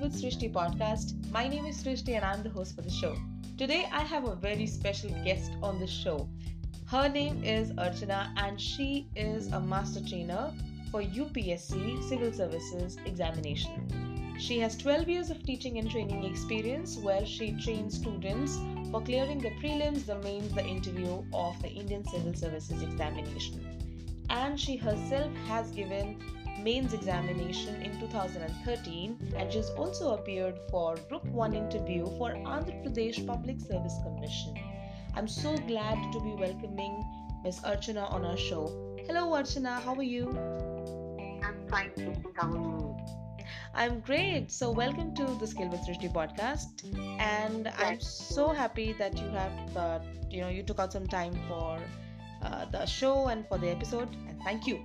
With Srishti podcast. My name is Srishti and I'm the host for the show. Today I have a very special guest on the show. Her name is Archana and she is a master trainer for UPSC Civil Services Examination. She has 12 years of teaching and training experience where she trains students for clearing the prelims, the mains, the interview of the Indian Civil Services Examination. And she herself has given mains examination in 2013 and she's also appeared for Group 1 interview for Andhra Pradesh Public Service Commission. I'm so glad to be welcoming Miss Archana on our show. Hello Archana, how are you? I'm fine, Srishti. How are you? I'm great. So welcome to the Skill with Srishti podcast and I'm so happy that you have uh, you know you took out some time for uh, the show and for the episode and thank you.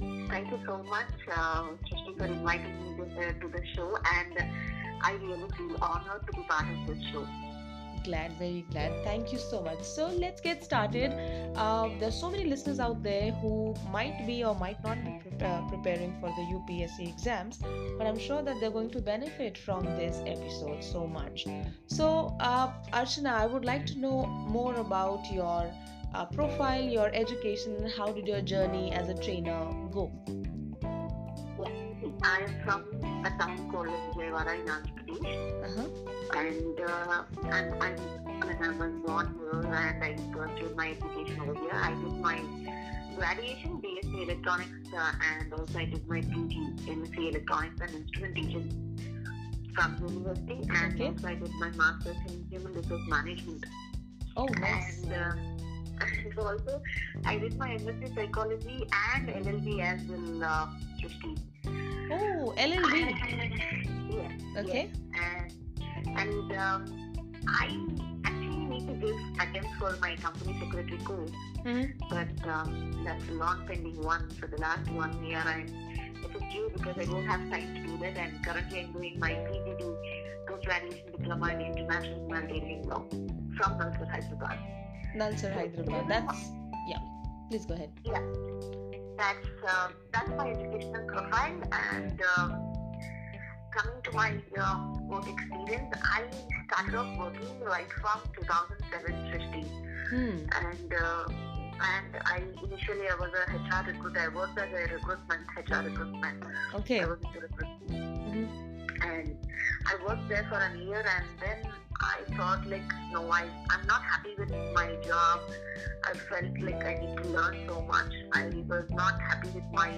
Thank you so much, uh, for inviting me this, uh, to the show, and I really feel honored to be part of this show. Glad, very glad. Thank you so much. So let's get started. Uh, there's so many listeners out there who might be or might not be pre- uh, preparing for the UPSC exams, but I'm sure that they're going to benefit from this episode so much. So, uh, Archana, I would like to know more about your uh, profile, your education, and how did your journey as a trainer go? I am from a town called Vijayawada in Andhra Pradesh, Uh-huh. and uh, and I'm, when I was born here and I pursued my education over here. I did my graduation BSc Electronics uh, and also I did my PG MSc Electronics and Instrumentation from university and Okay. also I did my master's in Human Resource Management. Oh, nice. And uh, so also, I did my MSc Psychology and LLB as well, uh, Srishti. Oh, LLB. yeah. Okay. And, and um, I actually need to give attempts for my company secretary course, Mhm. but um, that's a long pending one. For the last one year, I'm it's a due because I don't have time to do that. And currently, I'm doing my PGD post graduation diploma in international humanitarian law from Nalsar, Hyderabad. Nalsar Hyderabad. That's yeah. Please go ahead. Yeah, that's um, that's my educational profile. And um, coming to my uh, work experience, I started off working right from 2007, 15, Hmm. and uh, and I initially I was a HR recruiter. I worked as a recruitment HR recruitment. Okay. I was into recruitment, Mhm. And I worked there for a year, and then I thought like, no, I I'm not happy with my job. I felt like I need to learn so much. I was not happy with my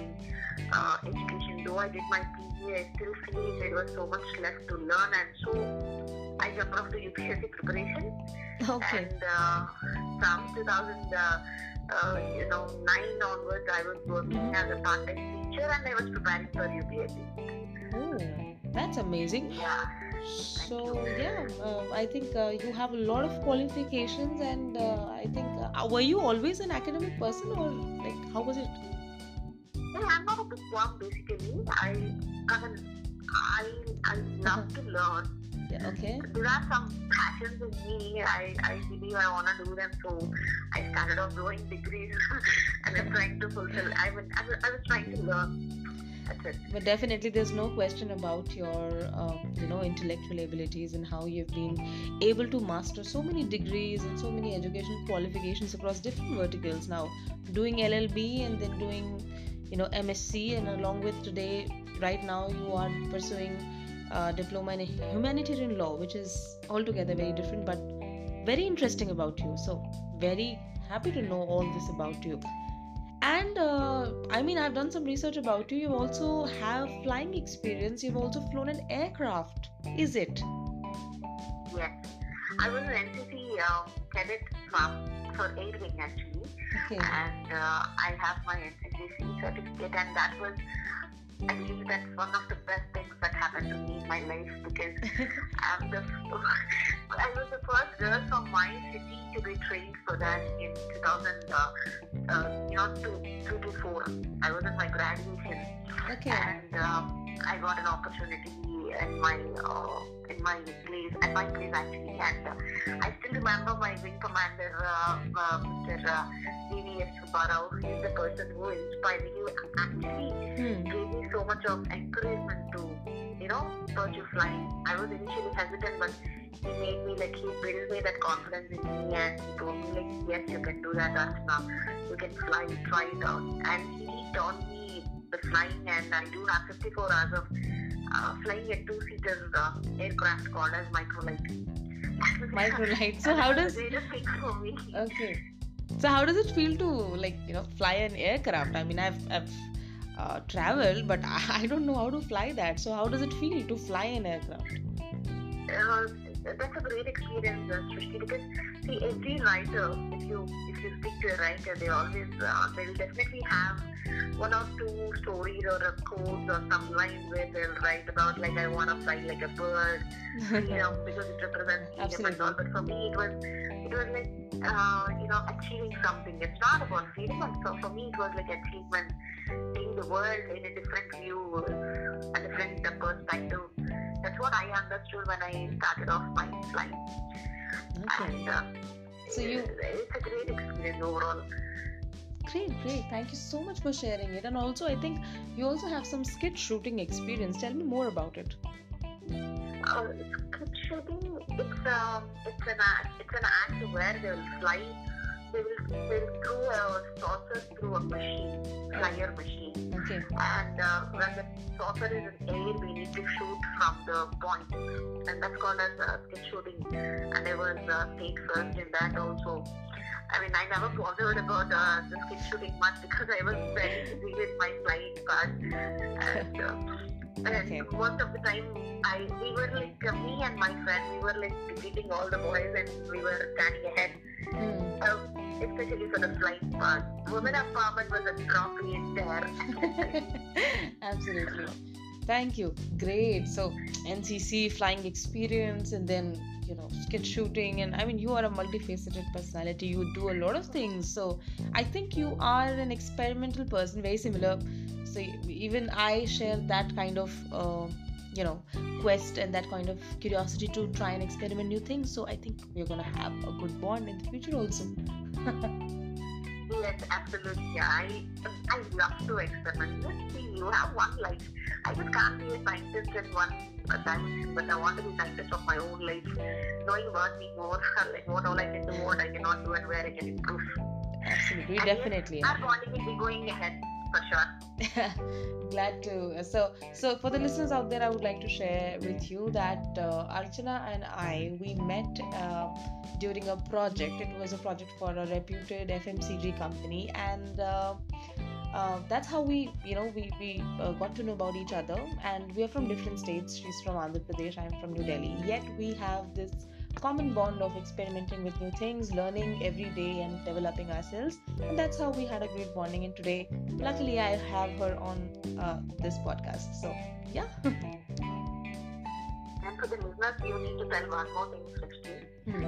uh, education. Though I did my PG, I still feel there was so much left to learn, and so I jumped off to UPSC preparation. Okay. And uh, from 2000, uh, uh, you know, nine onwards, I was working as a part-time teacher, and I was preparing for UPSC. Oh, that's amazing. Yeah. So yeah, uh, I think uh, you have a lot of qualifications, and uh, I think uh, were you always an academic person, or like how was it? Well, I'm not a bookworm basically. I, I mean, I, I love to learn. Yeah. Okay. There are some passions in me. I, I believe I want to do them. So I started off doing degrees, and I'm trying to fulfill. I was, I was, I was trying to learn. But definitely, there's no question about your, uh, you know, intellectual abilities and how you've been able to master so many degrees and so many education qualifications across different verticals. Now, doing LLB and then doing, you know, MSc, and along with today, right now, you are pursuing uh, diploma in humanitarian law, which is altogether very different, but very interesting about you. So, very happy to know all this about you and uh, i mean i've done some research about you. You also have flying experience. You've also flown an aircraft. Is it? Yes. I was an NCC uh, cadet for air wing actually. okay. And uh, I have my NCCC certificate, and that was, I believe that's one of the best things that happened to me in my life because I'm the, I was the first girl from my city to be trained for that in 2000, uh, uh, you know, two, two to four. I was in my graduation, okay and um, I got an opportunity in my uh, in my place at my place actually, and uh, I still remember my wing commander, uh, uh, Mr. Uh. Subbarao. He's the person who inspired me. He actually Hmm. gave me so much of encouragement to, you know, pursue flying. I was initially hesitant, but he made me like he built me that confidence in me, and he told me like, yes, you can do that, Archana. You can fly, try it out. And he taught me the flying, and I do have 54 hours of uh, flying a two-seater uh, aircraft called as microlight. Microlight. So how does They just think for me. okay? So how does it feel to like you know fly an aircraft? I mean, I've I've uh, traveled, but I, I don't know how to fly that. So how does it feel to fly an aircraft? uh, that's a great experience, uh, Srishti, because see, every writer, if you if you speak to a writer, they always uh, they will definitely have one or two stories or a quote or some line where they'll write about like I want to fly like a bird, you know, because it represents freedom and all. But for me, it was it was like uh, you know achieving something. It's not about freedom, but for, for me, it was like achievement, seeing the world in a different view, a different uh, perspective. That's what I understood when I started off my flight. Okay. And uh, So you it's a great experience overall. great, great. Thank you so much for sharing it. And also, I think you also have some skeet shooting experience. Tell me more about it. Uh, script shooting, it's um, it's an it's an act where they will fly, they will they will a saucer through a machine, flyer machine, Okay. and uh, when the saucer is in air, we need to shoot from the point. and that's called as uh, skeet shooting. And I was uh, state first in that also. I mean, I never bothered about uh, the skeet shooting much because I was very busy with my flying part. And, uh, and most of the time, I we were like uh, me and my friend, we were like defeating all the boys, and we were standing ahead, Hmm. uh, especially for the flying part. Women empowerment was a trophy in there. Absolutely. Thank you. Great. So NCC flying experience and then you know skeet shooting and I mean you are a multifaceted personality. You do a lot of things. So I think you are an experimental person, very similar. So even I share that kind of uh, you know quest and that kind of curiosity to try and experiment new things. So I think we're gonna have a good bond in the future also. Yes, absolutely. I I love to experiment. Let's see, you have one life. I just can't be a scientist in one dimension, but I want to be scientist of my own life, knowing about me more, like what all I can do, what I cannot do, and where I can improve. Absolutely, And yes, definitely. Our bonding will be going ahead for sure. glad to. So so for the listeners out there i would like to share with you that uh, archana and i we met uh, during a project. It was a project for a reputed fmcg company and uh, uh, that's how we you know we, we uh, got to know about each other. And we are from different states. She's from andhra pradesh. I'm from new delhi. Yet we have this common bond of experimenting with new things learning every day and developing ourselves and that's how we had a great bonding and today luckily i have her on uh, this podcast so yeah And for the listeners, you need to tell one more thing, Srishti. Hmm.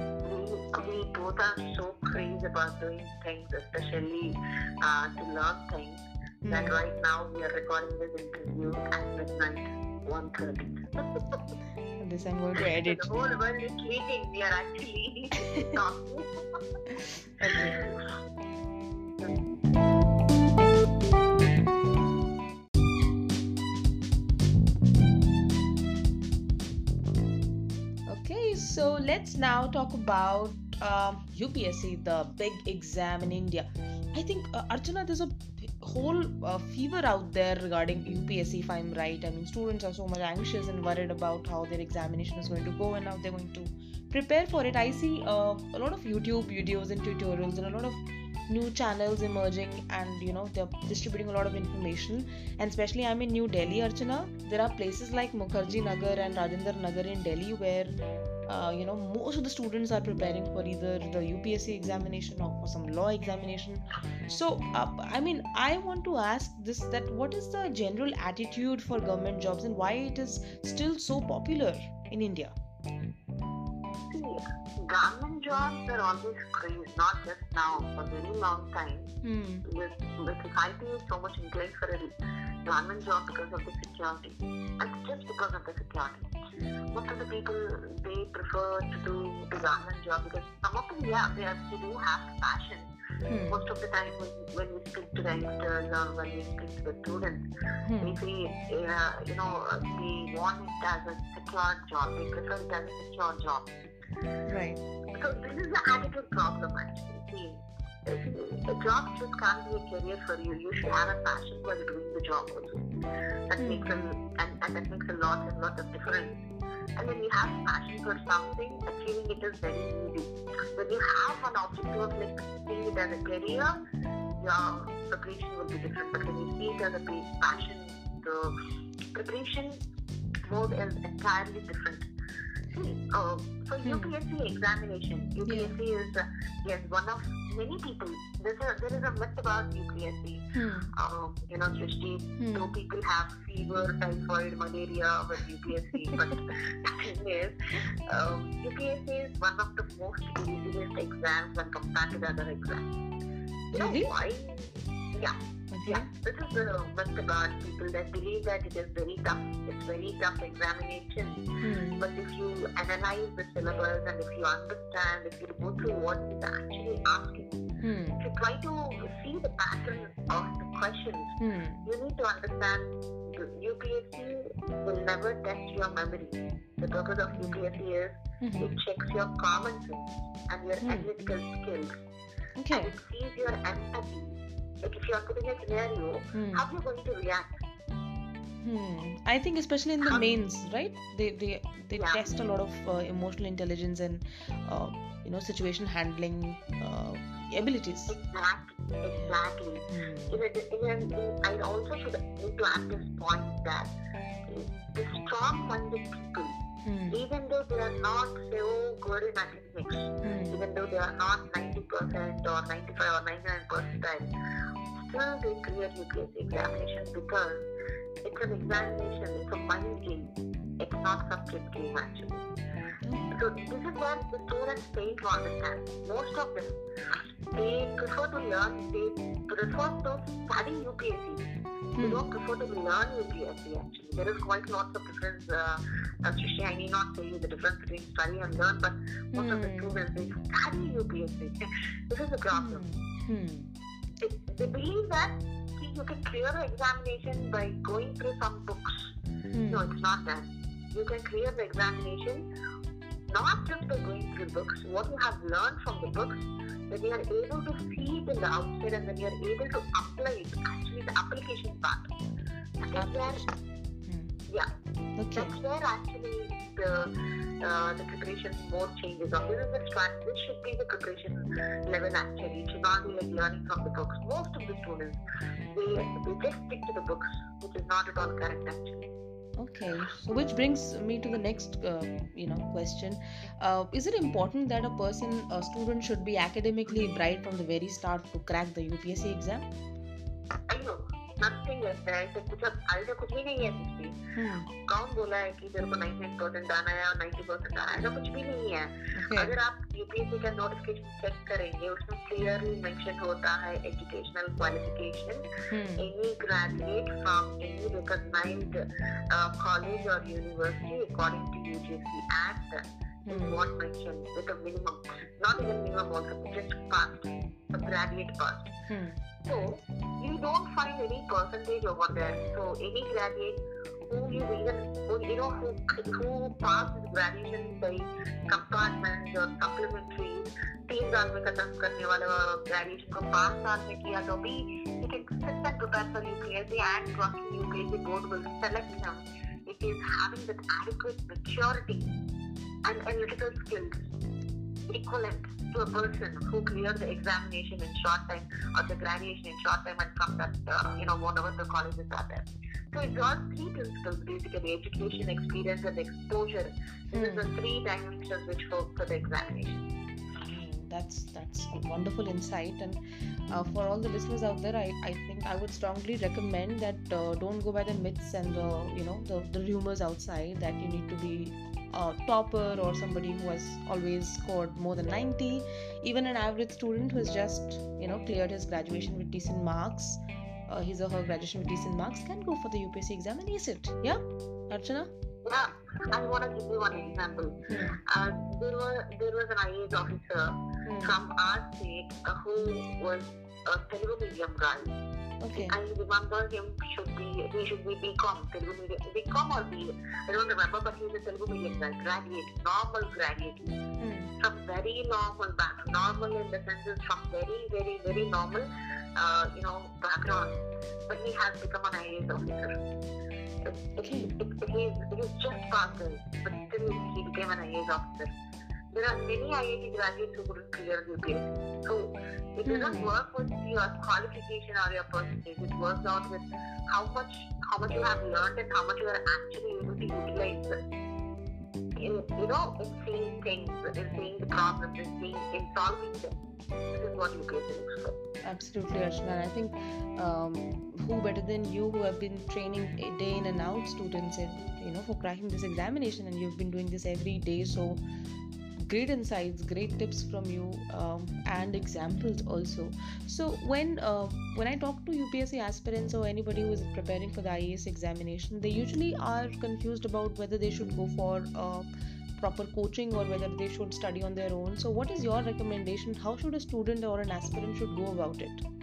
We, we both are so crazy about doing things, especially uh, to learn things, that Hmm. right now we are recording this interview at midnight, 1.30. this i'm going to edit the whole world is sleeping. We are actually talking. okay Okay, so let's now talk about um, UPSC, the big exam in India. I think, uh, Archana, there's a whole uh, fever out there regarding UPSC, if I'm right. I mean, students are so much anxious and worried about how their examination is going to go and how they're going to prepare for it. I see uh, a lot of YouTube videos and tutorials and a lot of new channels emerging and you know they're distributing a lot of information and especially i'm in new delhi archana there are places like mukherjee nagar and rajendra nagar in delhi where uh, you know most of the students are preparing for either the upsc examination or for some law examination. So uh, i mean i want to ask this that what is the general attitude for government jobs and why it is still so popular in india See, government jobs are always crazed, not just now, for a very long time. Hmm. The, the society is so much inclined for a government job because of the security, and just because of the security. Most of the people they prefer to do the government job because some of them, yeah, they actually do have passion. Hmm. Most of the time, when, when we speak to the youngsters or when we speak to the students, Hmm. they say, uh, you know, they want it as a secure job. They prefer it as a secure job. Right. So this is the attitude problem actually. See, a job just can't be a career for you. You should have a passion while doing the job also. That Hmm. makes a and, and that makes a lot and lot of difference. And when you have passion for something, achieving it is very easy. When you have an objective of like seeing it as a career, your preparation will be different. But when you see it as a passion, the preparation mode is entirely different. Uh, for Hmm. UPSC examination, UPSC is uh, yes one of many people. There's a, there is a myth about UPSC. Hmm. Um, you know, Srishti, Hmm. people have fever, typhoid, malaria with UPSC. but the thing is, um, UPSC is one of the most easiest exams when compared to the other exams. You know Really? why? Yeah, Okay. yeah. This is the myth about people that believe that it is very tough. It's very tough examination. Hmm. But if you analyze the syllabus and if you understand, if you go through what it's actually asking, Hmm. if you try to see the pattern of the questions, Hmm. you need to understand UPSC will never test your memory. The purpose of UPSC is Mhm. it checks your common sense and your Hmm. analytical skills Okay. and it sees your empathy. Like if you are put in a scenario, Hmm. how are you going to react? Hmm. I think especially in the How- mains, right? They they they Yeah. test a lot of uh, emotional intelligence and uh, you know situation handling uh, abilities. Exactly, exactly. In a, I also should need to add this point that the strong-minded people, Hmm. even though they are not so good in academics, Hmm. even though they are not 90% or 95 or 99 percentile, still they clear UPSC examination because it's an examination, it's a mind game. It's not subject game actually. So this is what the students fail to understand. Most of them, they prefer to learn, they prefer to study UPSC. They Hmm. don't prefer to learn UPSC actually. There is quite lots of difference. Uh, uh, I need not tell you the difference between study and learn, but most of the Hmm. students they study UPSC. this is the problem. Hmm. They, they believe that see, you can clear the examination by going through some books. Hmm. No, it's not that. You can clear the examination not just by going through books. What you have learned from the books, when you are able to see it in the outside and then you are able to apply it, actually the application part. That is where, Hmm. yeah, Okay. that's where actually the uh, the preparation mode changes. Or this is the strat. This should be the preparation level actually. It should not be like learning from the books. Most of the students they they just stick to the books, which is not at all correct actually. Okay, so which brings me to the next, uh, you know, question. Uh, is it important that a person, a student, should be academically bright from the very start to crack the UPSC exam? अयो nothing है कुछ आई कुछ नहीं है कुछ भी। हम्म। कौन बोला है कि तेरे को नाइनटी परसेंट आना है और नाइनटी परसेंट आना है? ऐसा कुछ भी नहीं है। अगर आप यूपीएससी का नोटिफिकेशन चेक करेंगे उसमें क्लियरली मेंशन होता है educational qualification any graduate from any recognised college और university according to UGC act is hmm. what mentioned with a minimum, not even minimum also, just past, a graduate past. Hmm. Hmm. So you don't find any percentage over there. So any graduate who is even who you know who who passed his graduation by compartments or supplementary तीन साल में खत्म करने वाला graduation को पाँच साल में किया तो भी he can sit and prepare for UPSC and crossing UPSC board will select him. It is having that adequate maturity and analytical skills equivalent to a person who cleared the examination in short time or the graduation in short time and from that, uh, you know, whatever the colleges are there. So it's all three principles basically education, experience, and exposure. This is the three dimensions which work for the examination. Hmm, That's that's a wonderful insight, and uh, for all the listeners out there, I, I think I would strongly recommend that uh, don't go by the myths and the you know the, the rumors outside that you need to be a topper or somebody who has always scored more than 90 even an average student who has just you know cleared his graduation with decent marks uh, his or her graduation with decent marks can go for the upsc exam and ace it yeah archana Yeah, I want to give you one example. Hmm. Uh, there was there was an IAS officer Hmm. from our state uh, who was a Telugu medium guy. Okay. I remember him should be he should be BCom Telugu medium BCom or B I don't remember, but he's a Telugu medium guy, graduate, normal graduate. Hmm. from very normal back, normal in the sense is from very very very normal, uh, you know background, but he has become an IAS officer. It, it, it, he's, he's just passed it, but still he became an IAS officer. There are many IIT graduates who couldn't clear UPSC. So it doesn't Hmm. work with your qualification or your percentage. It works out with how much how much you have learned and how much you are actually able to utilize in you know in seeing things, in seeing the problems, in seeing in solving them. This is what UPSC looks for. Absolutely, Archana. I think um, who better than you, who have been training a day in and out students, in, you know, for cracking this examination, and you've been doing this every day. So, great insights, great tips from you, um, and examples also. So, when uh, when I talk to UPSC aspirants or anybody who is preparing for the IAS examination, they usually are confused about whether they should go for uh, proper coaching or whether they should study on their own. So, what is your recommendation? How should a student or an aspirant should go about it?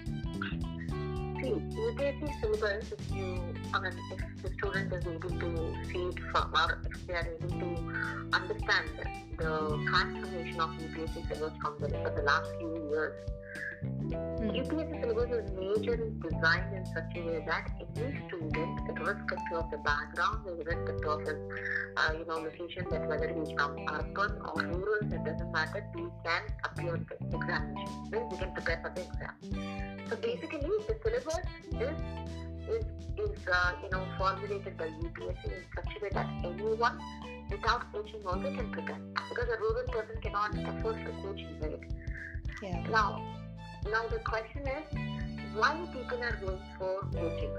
See, UPSC syllabus, if you, I mean, if the student is able to see it from, or if they are able to understand the transformation of UPSC syllabus from the, for the last few years, Hmm. UPSC syllabus is majorly designed in such a way that any student, irrespective of the background, irrespective of his, uh, you know, location, that whether he is from urban or rural, it doesn't matter, they can appear the examination. Means they can prepare for the exam. So basically, the syllabus is is is uh, you know formulated by UPSC in such a way that anyone without coaching also can prepare. Because a rural person cannot afford the coaching, right? Yeah. Now, now the question is, why people are going for coaching?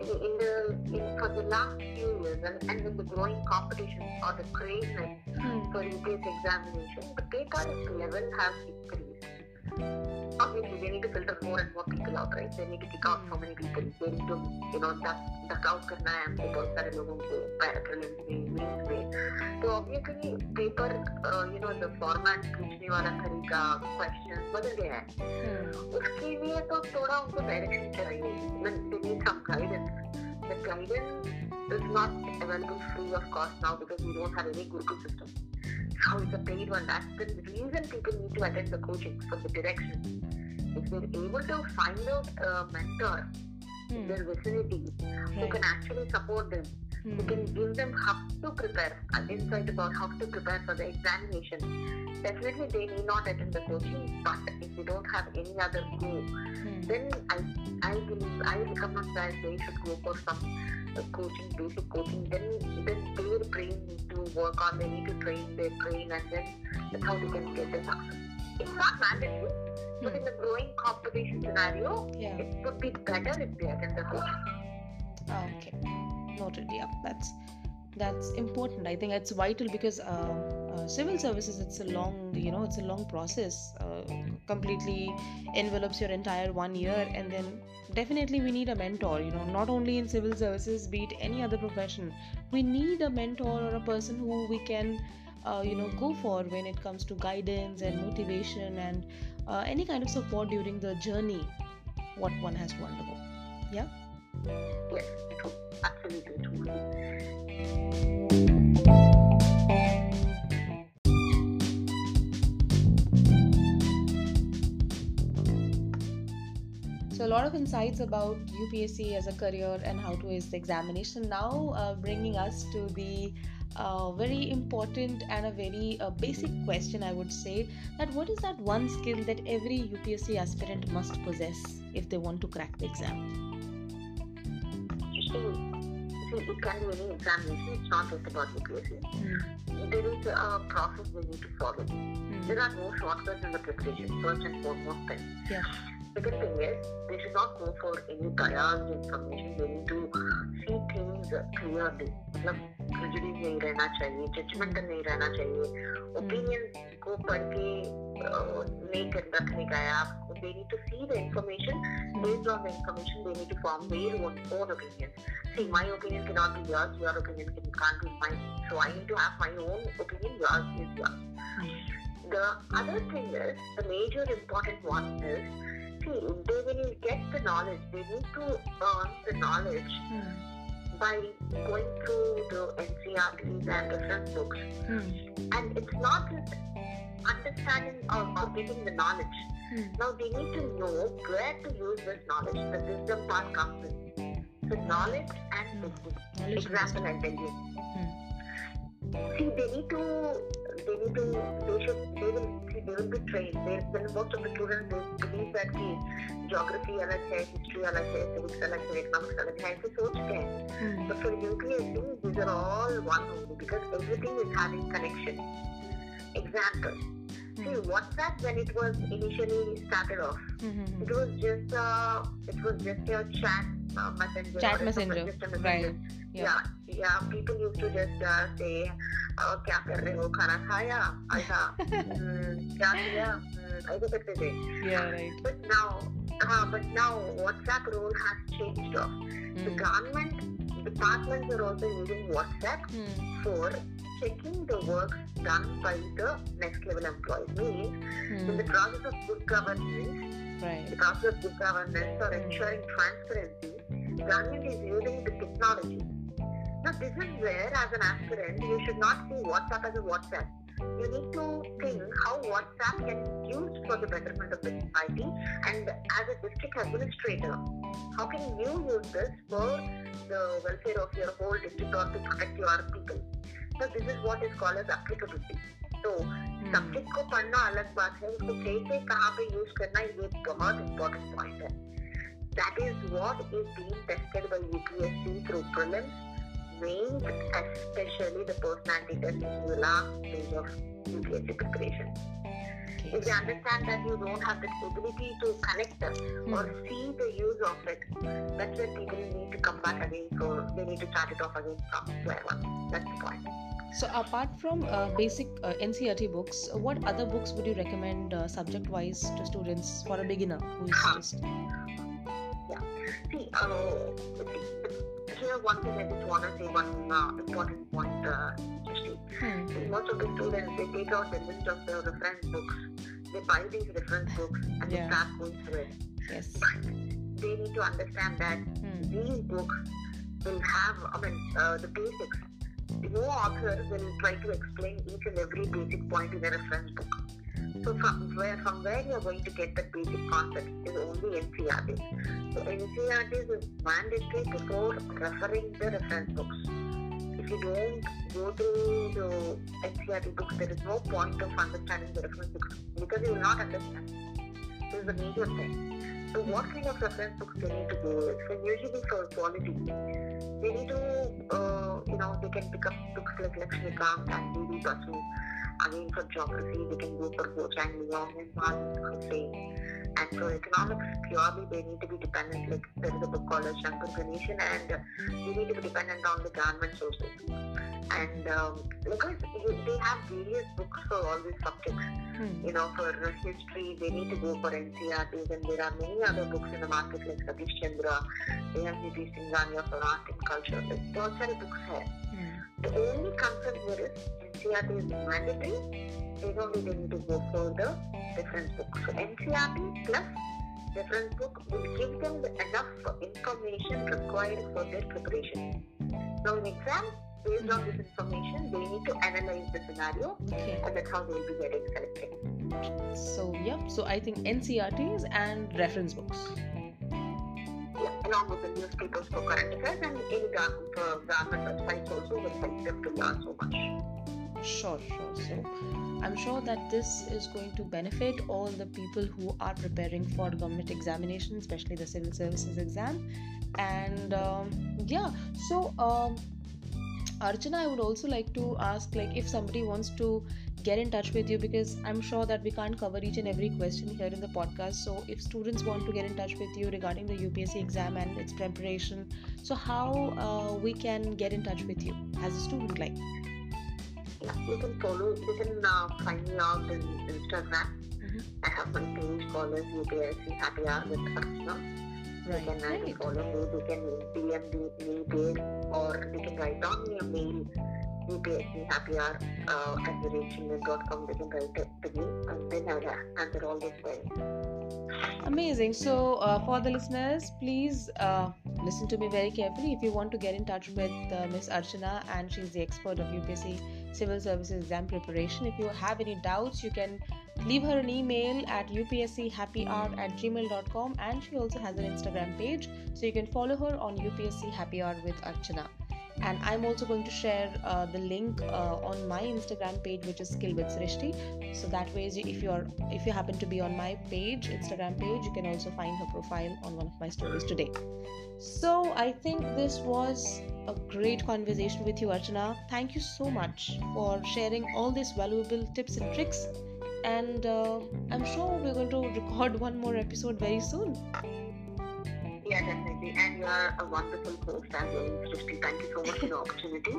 In in the in, for the last few years, and, and with the growing competition or the craziness Hmm. for UPSC examination, the paper level has increased. Obviously, they need to filter more and more people out, right? They need to kick out so many people. They need to, you know, duck, duck out करना है हमको बहुत सारे लोगों को prelims में, mains में. तो obviously paper, uh, you know, the format पूछने वाला तरीका, questions बदल गया है. Hmm. उसके लिए तो थोड़ा उनको डायरेक्शन चाहिए मतलब they need some guidance the guidance is not available free of cost now because we don't have any Gurukul system so it's a paid one that's the reason people need to attend the coaching for the direction if they're able to find out a mentor in Hmm. their vicinity who can actually support them who Hmm. can give them how to prepare, an insight about how to prepare for the examination. Definitely, they need not attend the coaching, but if they don't have any other go, Hmm. then I, I believe I recommend that they should go for some uh, coaching, basic coaching. Then, then their brain work on. They need to train their brain, and then that's how they can get the success. It's not mandatory, but in the growing competition scenario, Yeah. it would be better if they attend the. Ah, okay. Noted. Yeah, that's that's important. I think it's vital because uh, uh, civil services it's a long you know it's a long process. Uh, completely envelops your entire one year, and then definitely we need a mentor. You know, not only in civil services, be it any other profession, we need a mentor or a person who we can. Uh, you know, go for when it comes to guidance and motivation and uh, any kind of support during the journey, what one has to undergo. Yeah. Yes, true. Absolutely. A lot of insights about UPSC as a career and how to ace the examination. Now, uh, bringing us to the uh, very important and a very uh, basic question, I would say that what is that one skill that every UPSC aspirant must possess if they want to crack the exam? It can be any examination. It's not just about UPSC. Hmm. There is a process we need to follow. Hmm. There are no shortcuts in the preparation, first and foremost thing. Yeah. Second thing is they should not go for any biased information. They need to see things clearly. मतलब prejudice नहीं रहना चाहिए, judgmental नहीं रहना चाहिए, opinions को पढ़ के नहीं रखने का है आप they need to see the information based on the information they need to form their own, own opinion see my opinion cannot be yours your opinion can, can't be mine so i need to have my own opinion yours is yours the other thing is the major important one is see they you get the knowledge they need to earn the knowledge mm. by going through the NCERTs and reference books. Mm. And it's not just understanding or, or getting the knowledge. Hmm. Now they need to know where to use this knowledge. The wisdom part comes in. So knowledge and hmm. wisdom. Example you. Hmm. See, they need to, they need to, they should, they will, they will be trained. They, when most of the children they believe that की geography अलग है, history अलग है, civics अलग है, economics अलग है, ऐसे सोचते हैं. But for UPSC, these are all one only because everything is having connection. Example. See, WhatsApp when it was initially started off, mm-hmm. it was just uh, it was just your chat uh, messenger. Chat messenger. messenger. Right. Yeah. yeah. yeah, People used to just uh, say, uh, "क्या कर रहे हो? खाना खाया? ऐसा क्या किया? ऐसे करते थे." Yeah, right. But now, uh, but now WhatsApp role has changed. Off. Mm. The government departments are also using WhatsApp mm. for checking the work done by the next level employees. Means hmm. in the process of good governance, right. the process of good governance or ensuring transparency, government is using the technology. Now this is where as an aspirant you should not see WhatsApp as a WhatsApp. You need to think how WhatsApp can be used for the betterment of the society and as a district administrator, how can you use this for the welfare of your whole district or to protect your people? So this is what is called as applicability. तो subject को पढ़ना अलग बात है उसको कैसे कहाँ पे यूज करना ये बहुत इम्पोर्टेंट पॉइंट है that is what is being tested by UPSC through prelims mains especially the personality test which is the last stage of Preparation. If you understand that you don't have the ability to connect them mm. or see the use of it, that's when people need to come back again. So they need to start it off again from square one. That's the point. So, apart from uh, basic uh, NCERT books, what other books would you recommend uh, subject wise to students for a beginner who is just. Yeah. See, uh, here one thing I just want to say one uh, important point. Uh, hmm. Most of the students they take out the list of the reference books, they buy these reference books and yeah. they start going through it. Yes. But they need to understand that hmm. these books will have, I mean, uh, the basics no author will try to explain each and every basic point in a reference book. So from where from where you are going to get the basic concept is only NCERT. So NCERT is mandatory before referring the reference books. If you don't go to the NCERT books, there is no point of understanding the reference books because you will not understand. This is the major thing. So what kind of reference books they need to go with? Usually for polity, they need to, uh, you know, they can pick up books like Lakshmikant and D.D. Basu. Again, for geography, we can go for Goh Cheng Leong, and Martin And for economics, purely they need to be dependent, like there is a book called Shankar Ganeshan, and uh, you need to be dependent on the government sources. And um, because they have various books for all these subjects, hmm. you know, for history, they need to go for NCERTs, and there are many other books in the market like Satish Chandra, they have Singhania for art and culture. Like, there are books here. Hmm. The only concern here is mandatory. They only they need to go for the reference book. So NCERT plus reference book will give them the enough information required for their preparation. Now in exam, based on this information, they need to analyze the scenario okay. and that's how they will be getting selected. So yep, so I think NCERTs and reference books. Along with the newspapers for current affairs and any government, government websites also will help them to learn so much. Sure, sure. So I'm sure that this is going to benefit all the people who are preparing for government examinations, especially the civil services exam. And um, yeah, so um, Archana, I would also like to ask like if somebody wants to get in touch with you because I'm sure that we can't cover each and every question here in the podcast. So if students want to get in touch with you regarding the UPSC exam and its preparation, so how uh, we can get in touch with you as a student like? Yeah, you can follow, you can uh, find me out in Instagram. Mhm. I have my page called as UPSC Happy Hour with Archana. You Right, can either right. follow me, you can DM me, there, or you can write down me a mail, Hour uh, at the. They can write it to me, and then I'll answer all queries. Amazing. So, uh, for the listeners, please uh, listen to me very carefully. If you want to get in touch with uh, Miss Archana, and she's the expert of UPSC Civil Services exam preparation. If you have any doubts, you can leave her an email at upschappyhour at gmail.com, and she also has an Instagram page, so you can follow her on UPSC Happy Hour with Archana. And I'm also going to share uh, the link uh, on my Instagram page, which is Skill with Srishti. So that way if you're if you happen to be on my page instagram page you can also find her profile on one of my stories today. So i think this was a great conversation with you archana. Thank you so much for sharing all these valuable tips and tricks and uh, i'm sure we're going to record one more episode very soon Yeah, definitely. And you are a wonderful host as well, Srishti. Thank you so much for the opportunity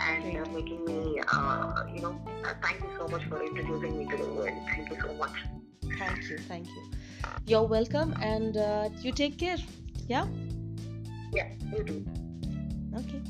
and uh, making me, uh, you know, uh, thank you so much for introducing me to the world. Thank you so much. thank you thank you you're welcome and uh, you take care yeah Yeah, you do. okay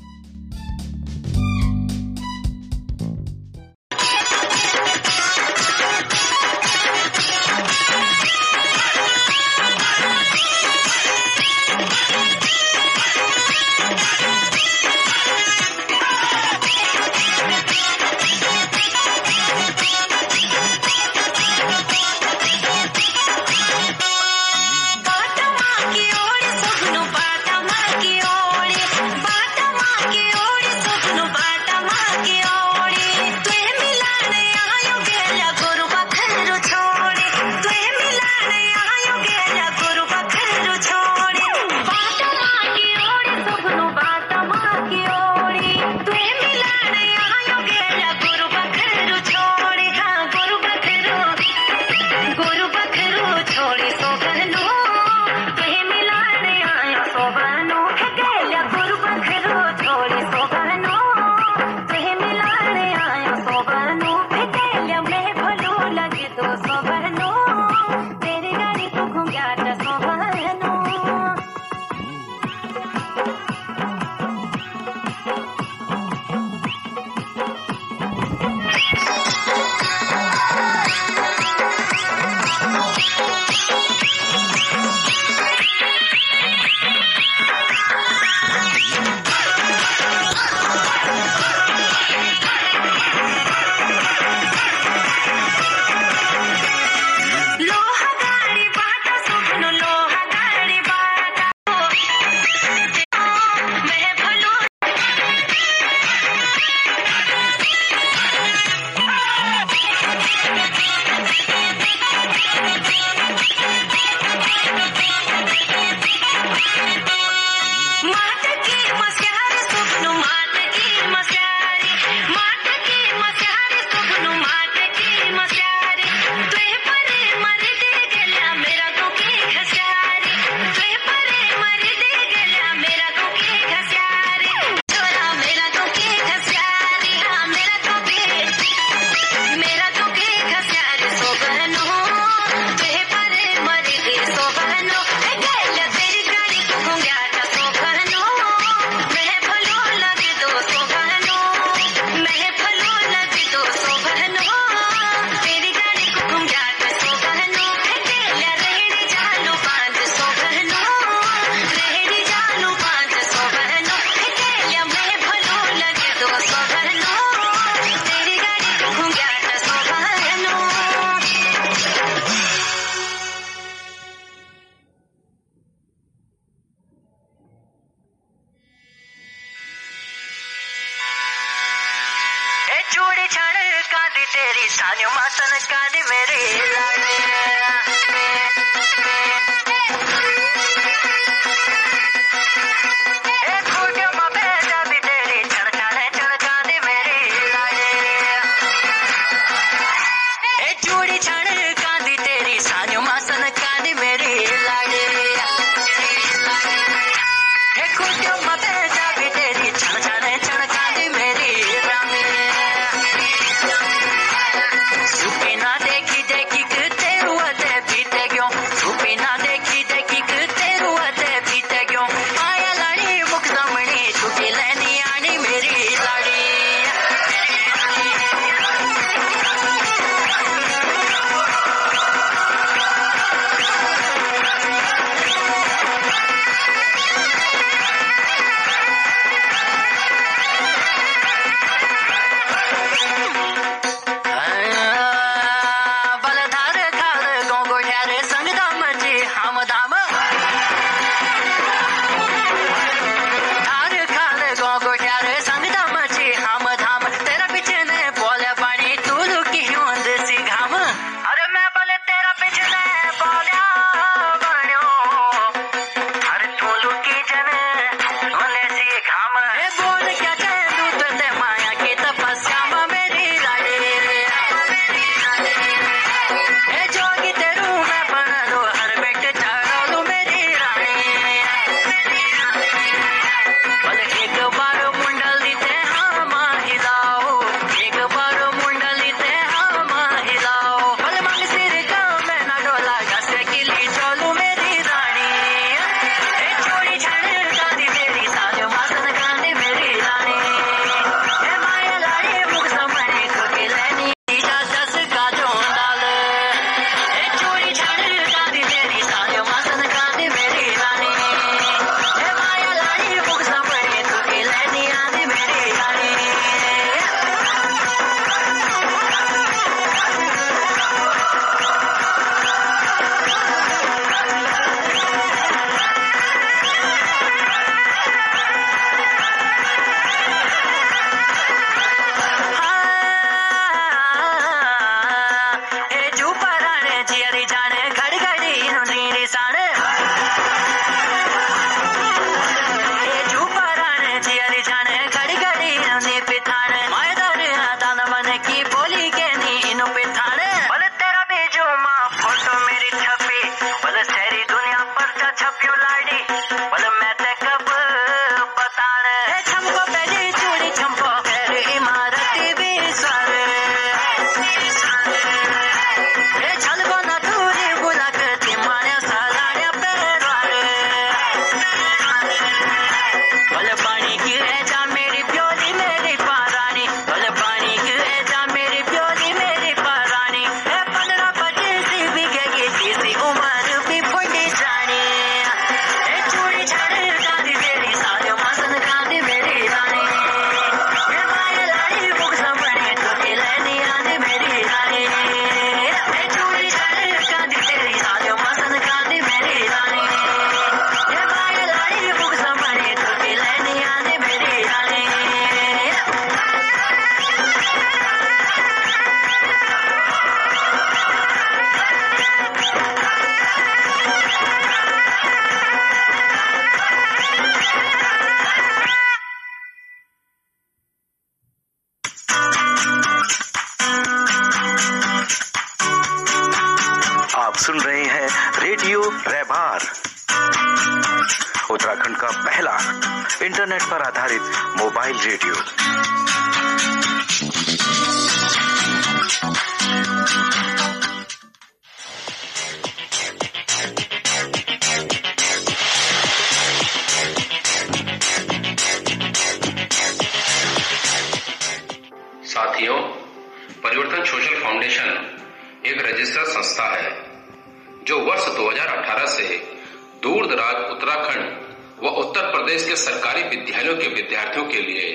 प्रदेश के सरकारी विद्यालयों के विद्यार्थियों के लिए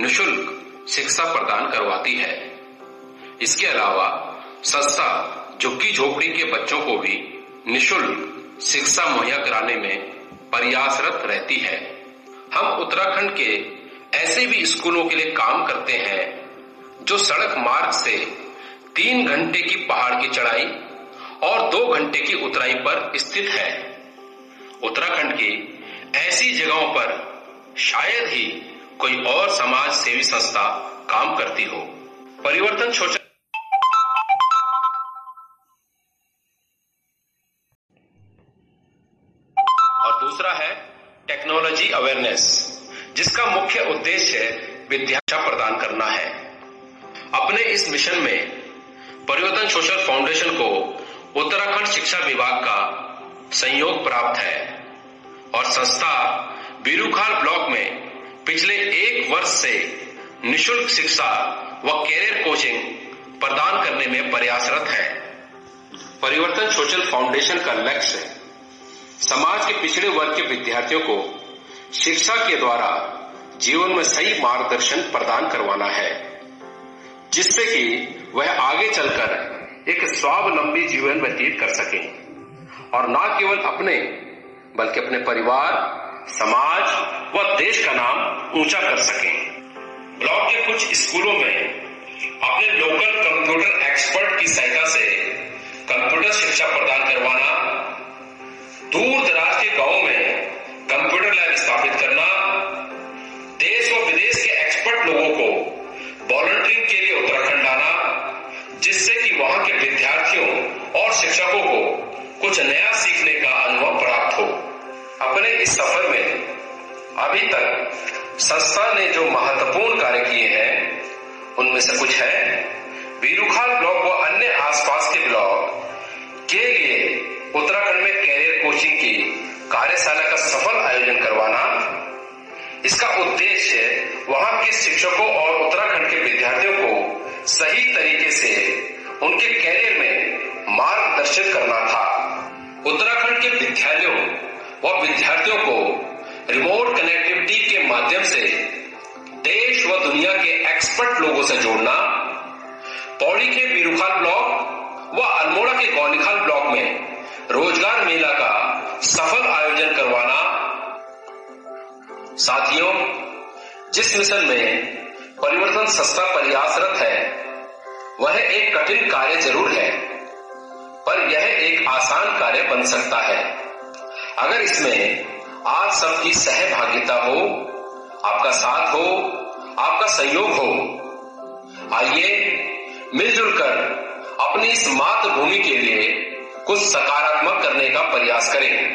निशुल्क शिक्षा प्रदान करवाती है। इसके अलावा संस्था झुग्गी झोपड़ी के बच्चों को भी निशुल्क शिक्षा मुहैया कराने में प्रयासरत रहती है। हम उत्तराखंड के ऐसे भी स्कूलों के लिए काम करते हैं जो सड़क मार्ग से तीन घंटे की पहाड़ की चढ़ाई और दो घंटे की उतराई पर स्थित है। उत्तराखंड की ऐसी जगहों पर शायद ही कोई और समाज सेवी संस्था काम करती हो। परिवर्तन सोच और दूसरा है टेक्नोलॉजी अवेयरनेस, जिसका मुख्य उद्देश्य विद्या प्रदान करना है। अपने इस मिशन में परिवर्तन सोशल फाउंडेशन को उत्तराखंड शिक्षा विभाग का सहयोग प्राप्त है। और संस्था बीरूखाल ब्लॉक में पिछले एक वर्ष से निशुल्क शिक्षा व कैरियर कोचिंग प्रदान करने में प्रयासरत है। परिवर्तन सोशल फाउंडेशन का लक्ष्य समाज के पिछड़े वर्ग के विद्यार्थियों को शिक्षा के द्वारा जीवन में सही मार्गदर्शन प्रदान करवाना है, जिससे कि वह आगे चलकर एक स्वावलंबी जीवन व्यतीत कर सके और न केवल अपने बल्कि अपने परिवार, समाज व देश का नाम ऊँचा कर सके। ब्लॉक के कुछ स्कूलों में अपने लोकल कंप्यूटर एक्सपर्ट की सहायता से कंप्यूटर शिक्षा प्रदान करवाना दूर दराज के गाँव में कंप्यूटर लैब स्थापित करना, देश व विदेश के एक्सपर्ट लोगों को वॉलंटियरिंग के लिए उत्तराखंड लाना, जिससे कि वहाँ के विद्यार्थियों और शिक्षकों को कुछ नया सीखने का अनुभव प्राप्त हो। अपने इस सफ़र में अभी तक संस्था ने जो महत्वपूर्ण कार्य किए हैं, उनमें से कुछ है। बीरूखाल ब्लॉक व अन्य आसपास के ब्लॉक के लिए उत्तराखंड में कैरियर कोचिंग की कार्यशाला का सफल आयोजन करवाना। इसका उद्देश्य वहाँ के शिक्षकों और उत्तराखंड के विद्यार्थियों को सही तरीके से उनके कैरियर में मार्गदर्शन करना था। उत्तराखंड के विद्यालयों व विद्यार्थियों को रिमोट कनेक्टिविटी के माध्यम से देश व दुनिया के एक्सपर्ट लोगों से जोड़ना, पौड़ी के बीरूखाल ब्लॉक व अल्मोड़ा के गौनिखाल ब्लॉक में रोज़गार मेला का सफल आयोजन करवाना। साथियों, जिस मिशन में परिवर्तन सस्ता प्रयासरत है, वह एक कठिन कार्य ज़रूर है। पर यह एक आसान कार्य बन सकता है। अगर इसमें आप सबकी सहभागिता हो, आपका साथ हो, आपका सहयोग हो, आइए मिलजुल कर अपनी इस मातृभूमि के लिए कुछ सकारात्मक करने का प्रयास करें।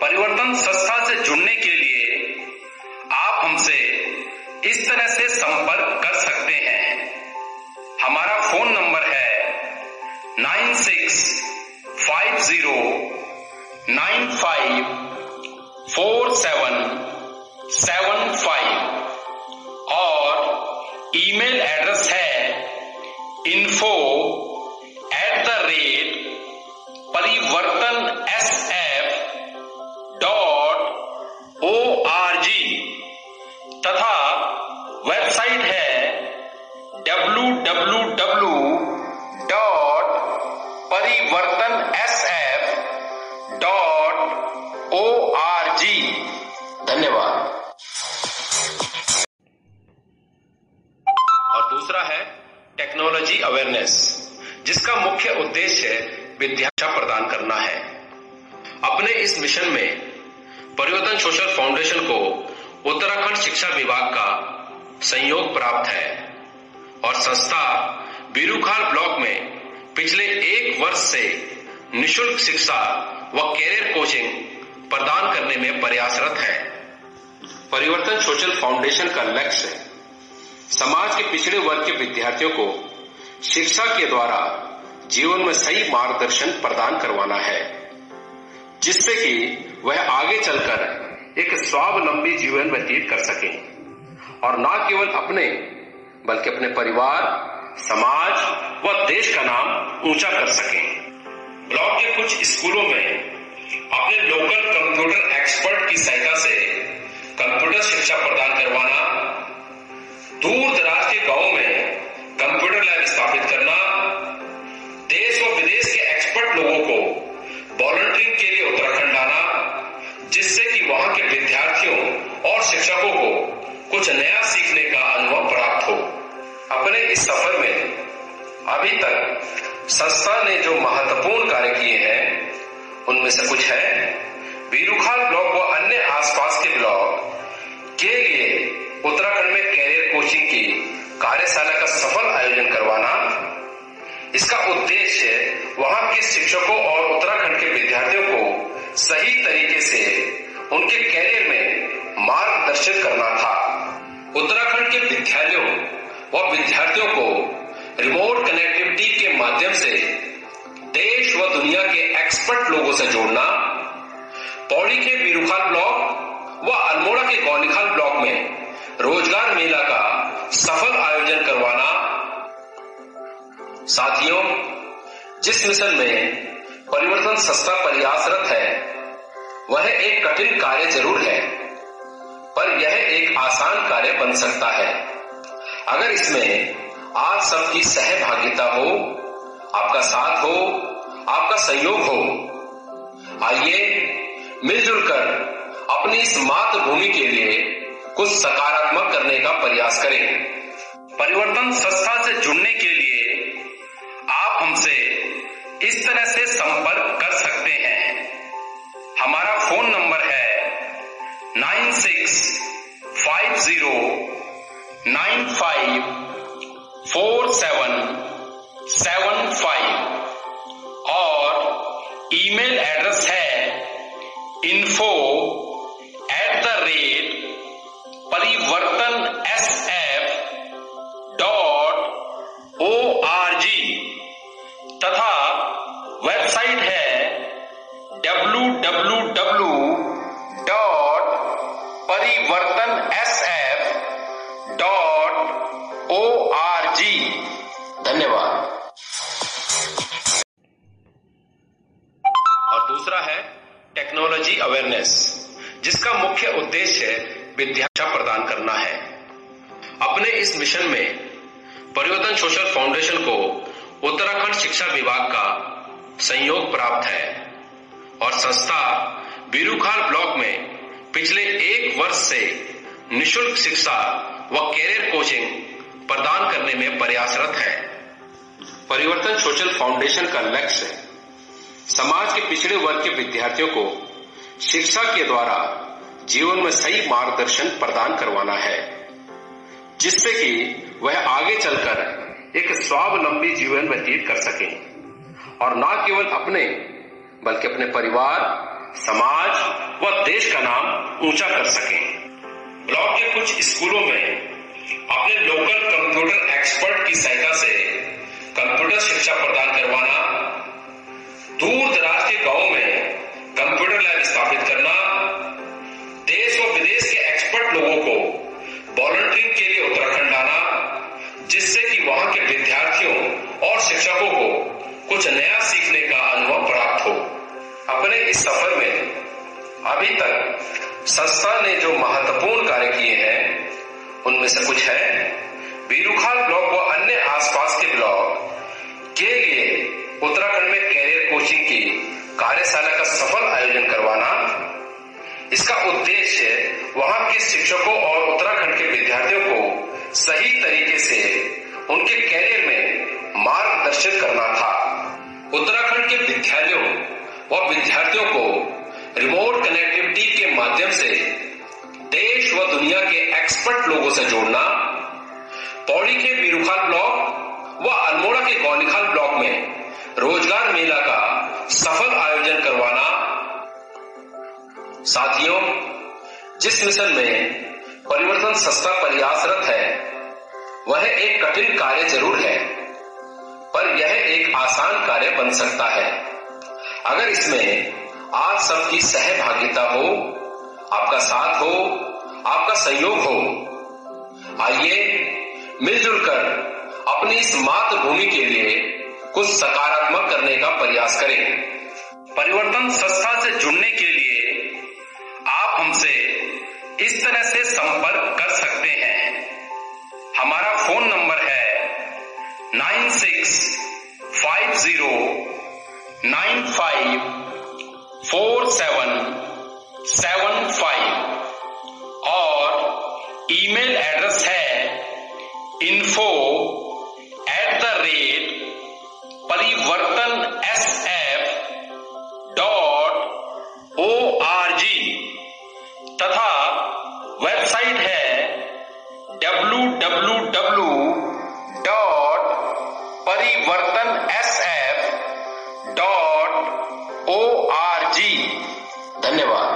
परिवर्तन संस्था से जुड़ने के लिए आप हमसे इस तरह से संपर्क कर सकते हैं। हमारा फ़ोन नंबर है nine six five zero nine five four seven seven five और ईमेल एड्रेस है info at the rate Parivartan S F dot O R G तथा वेबसाइट है W W W dot Parivartan S F dot O R G धन्यवाद। और दूसरा है technology awareness जिसका मुख्य उद्देश्य विद्या प्रदान करना है। अपने इस मिशन में परिवर्तन सोशल फाउंडेशन को उत्तराखंड शिक्षा विभाग का सहयोग प्राप्त है और संस्था बीरूखाल ब्लॉक में पिछले एक वर्ष से निशुल्क शिक्षा व कैरियर कोचिंग प्रदान करने में प्रयासरत है। परिवर्तन सोशल फाउंडेशन का लक्ष्य समाज के पिछड़े वर्ग के विद्यार्थियों को शिक्षा के द्वारा जीवन में सही मार्गदर्शन प्रदान करवाना है, जिससे कि वह आगे चलकर एक स्वावलंबी जीवन व्यतीत कर सकें और न केवल अपने, बल्कि अपने परिवार समाज व देश का नाम ऊँचा कर सकें। ब्लॉक के कुछ स्कूलों में अपने लोकल कंप्यूटर एक्सपर्ट की सहायता से कंप्यूटर शिक्षा प्रदान करवाना, दूर दराज के गाँव में कंप्यूटर लैब स्थापित करना, देश व विदेश के एक्सपर्ट लोगों को वॉलंटियरिंग के अभी तक संस्था ने जो महत्वपूर्ण कार्य किए हैं, उनमें से कुछ है। बीरूखाल ब्लॉक व अन्य आसपास के ब्लॉक के लिए उत्तराखंड में कैरियर कोचिंग की कार्यशाला का सफल आयोजन करवाना। इसका उद्देश्य वहाँ के शिक्षकों और उत्तराखंड के विद्यार्थियों को सही तरीके से उनके कैरियर में मार्गदर्शित करना था। उत्तराखंड के विद्यालयों व विद्यार्थियों को रिमोट कनेक्टिविटी के माध्यम से देश व दुनिया के एक्सपर्ट लोगों से जोड़ना, पौड़ी के बीरूखाल ब्लॉक व अल्मोड़ा के गौलीखाल ब्लॉक में रोज़गार मेला का सफल आयोजन करवाना। साथियों, जिस मिशन में परिवर्तन सस्ता प्रयासरत है, वह एक कठिन कार्य ज़रूर है, पर यह एक आसान कार्य बन सकता है। अगर इसमें आप सबकी सहभागिता हो, आपका साथ हो, आपका सहयोग हो। आइए मिलजुल कर अपनी इस मातृभूमि के लिए कुछ सकारात्मक करने का प्रयास करें। परिवर्तन संस्था से जुड़ने के लिए आप हमसे इस तरह से संपर्क कर सकते हैं। हमारा फ़ोन नंबर है nine six five zero nine five four seven seven five. और ईमेल एड्रेस है info at the rate Parivartan S F dot O R G तथा वेबसाइट है W W W technology awareness, जिसका मुख्य उद्देश्य विद्याशा प्रदान करना है। अपने इस मिशन में परिवर्तन सोशल फाउंडेशन को उत्तराखंड शिक्षा विभाग का सहयोग प्राप्त है और संस्था बीरूखाल ब्लॉक में पिछले एक वर्ष से निशुल्क शिक्षा व कैरियर कोचिंग प्रदान करने में प्रयासरत है। परिवर्तन सोशल फाउंडेशन का लक्ष्य समाज के पिछड़े वर्ग के विद्यार्थियों को शिक्षा के द्वारा जीवन में सही मार्गदर्शन प्रदान करवाना है, जिससे कि वह आगे चलकर एक स्वावलंबी जीवन व्यतीत कर सके। और न केवल अपने, बल्कि अपने परिवार, समाज व देश का नाम ऊँचा कर सके। ब्लॉक के कुछ स्कूलों में अपने लोकल कंप्यूटर एक्सपर्ट की सहायता से कंप्यूटर शिक्षा प्रदान करवाना दूर दराज के गाँव में कंप्यूटर लैब स्थापित करना, देश व विदेश के एक्सपर्ट लोगों को वॉलंटियरिंग के लिए उत्तराखंड लाना, जिससे कि वहाँ के विद्यार्थियों और शिक्षकों को कुछ नया सीखने का अनुभव प्राप्त हो। अपने इस सफ़र में अभी तक संस्था ने जो महत्वपूर्ण कार्य किए हैं, उनमें से कुछ है। बीरूखाल ब्लॉक व अन्य आसपास के ब्लॉक के लिए उत्तराखंड में कैरियर कोचिंग की कार्यशाला का सफल आयोजन करवाना। इसका उद्देश्य वहाँ के शिक्षकों और उत्तराखंड के विद्यार्थियों को सही तरीके से उनके कैरियर में मार्गदर्शित करना था। उत्तराखंड के विद्यालयों व विद्यार्थियों को रिमोट कनेक्टिविटी के माध्यम से देश व दुनिया के एक्सपर्ट लोगों से जोड़ना, पौड़ी के बीरूखाल ब्लॉक व अल्मोड़ा के गौलीखाल ब्लॉक में रोज़गार मेला का सफल साथियों, जिस मिशन में परिवर्तन संस्था प्रयासरत है, वह एक कठिन कार्य ज़रूर है, पर यह एक आसान कार्य बन सकता है। अगर इसमें आप सबकी सहभागिता हो, आपका साथ हो, आपका सहयोग हो, आइए मिलजुल कर अपनी इस मातृभूमि के लिए कुछ सकारात्मक करने का प्रयास करें। परिवर्तन संस्था से जुड़ने के लिए आप हमसे इस तरह से संपर्क कर सकते हैं। हमारा फ़ोन नंबर है nine six five zero nine five four seven seven five और ईमेल एड्रेस है info at the rate Parivartan W W W dot Parivartan S F dot O R G धन्यवाद।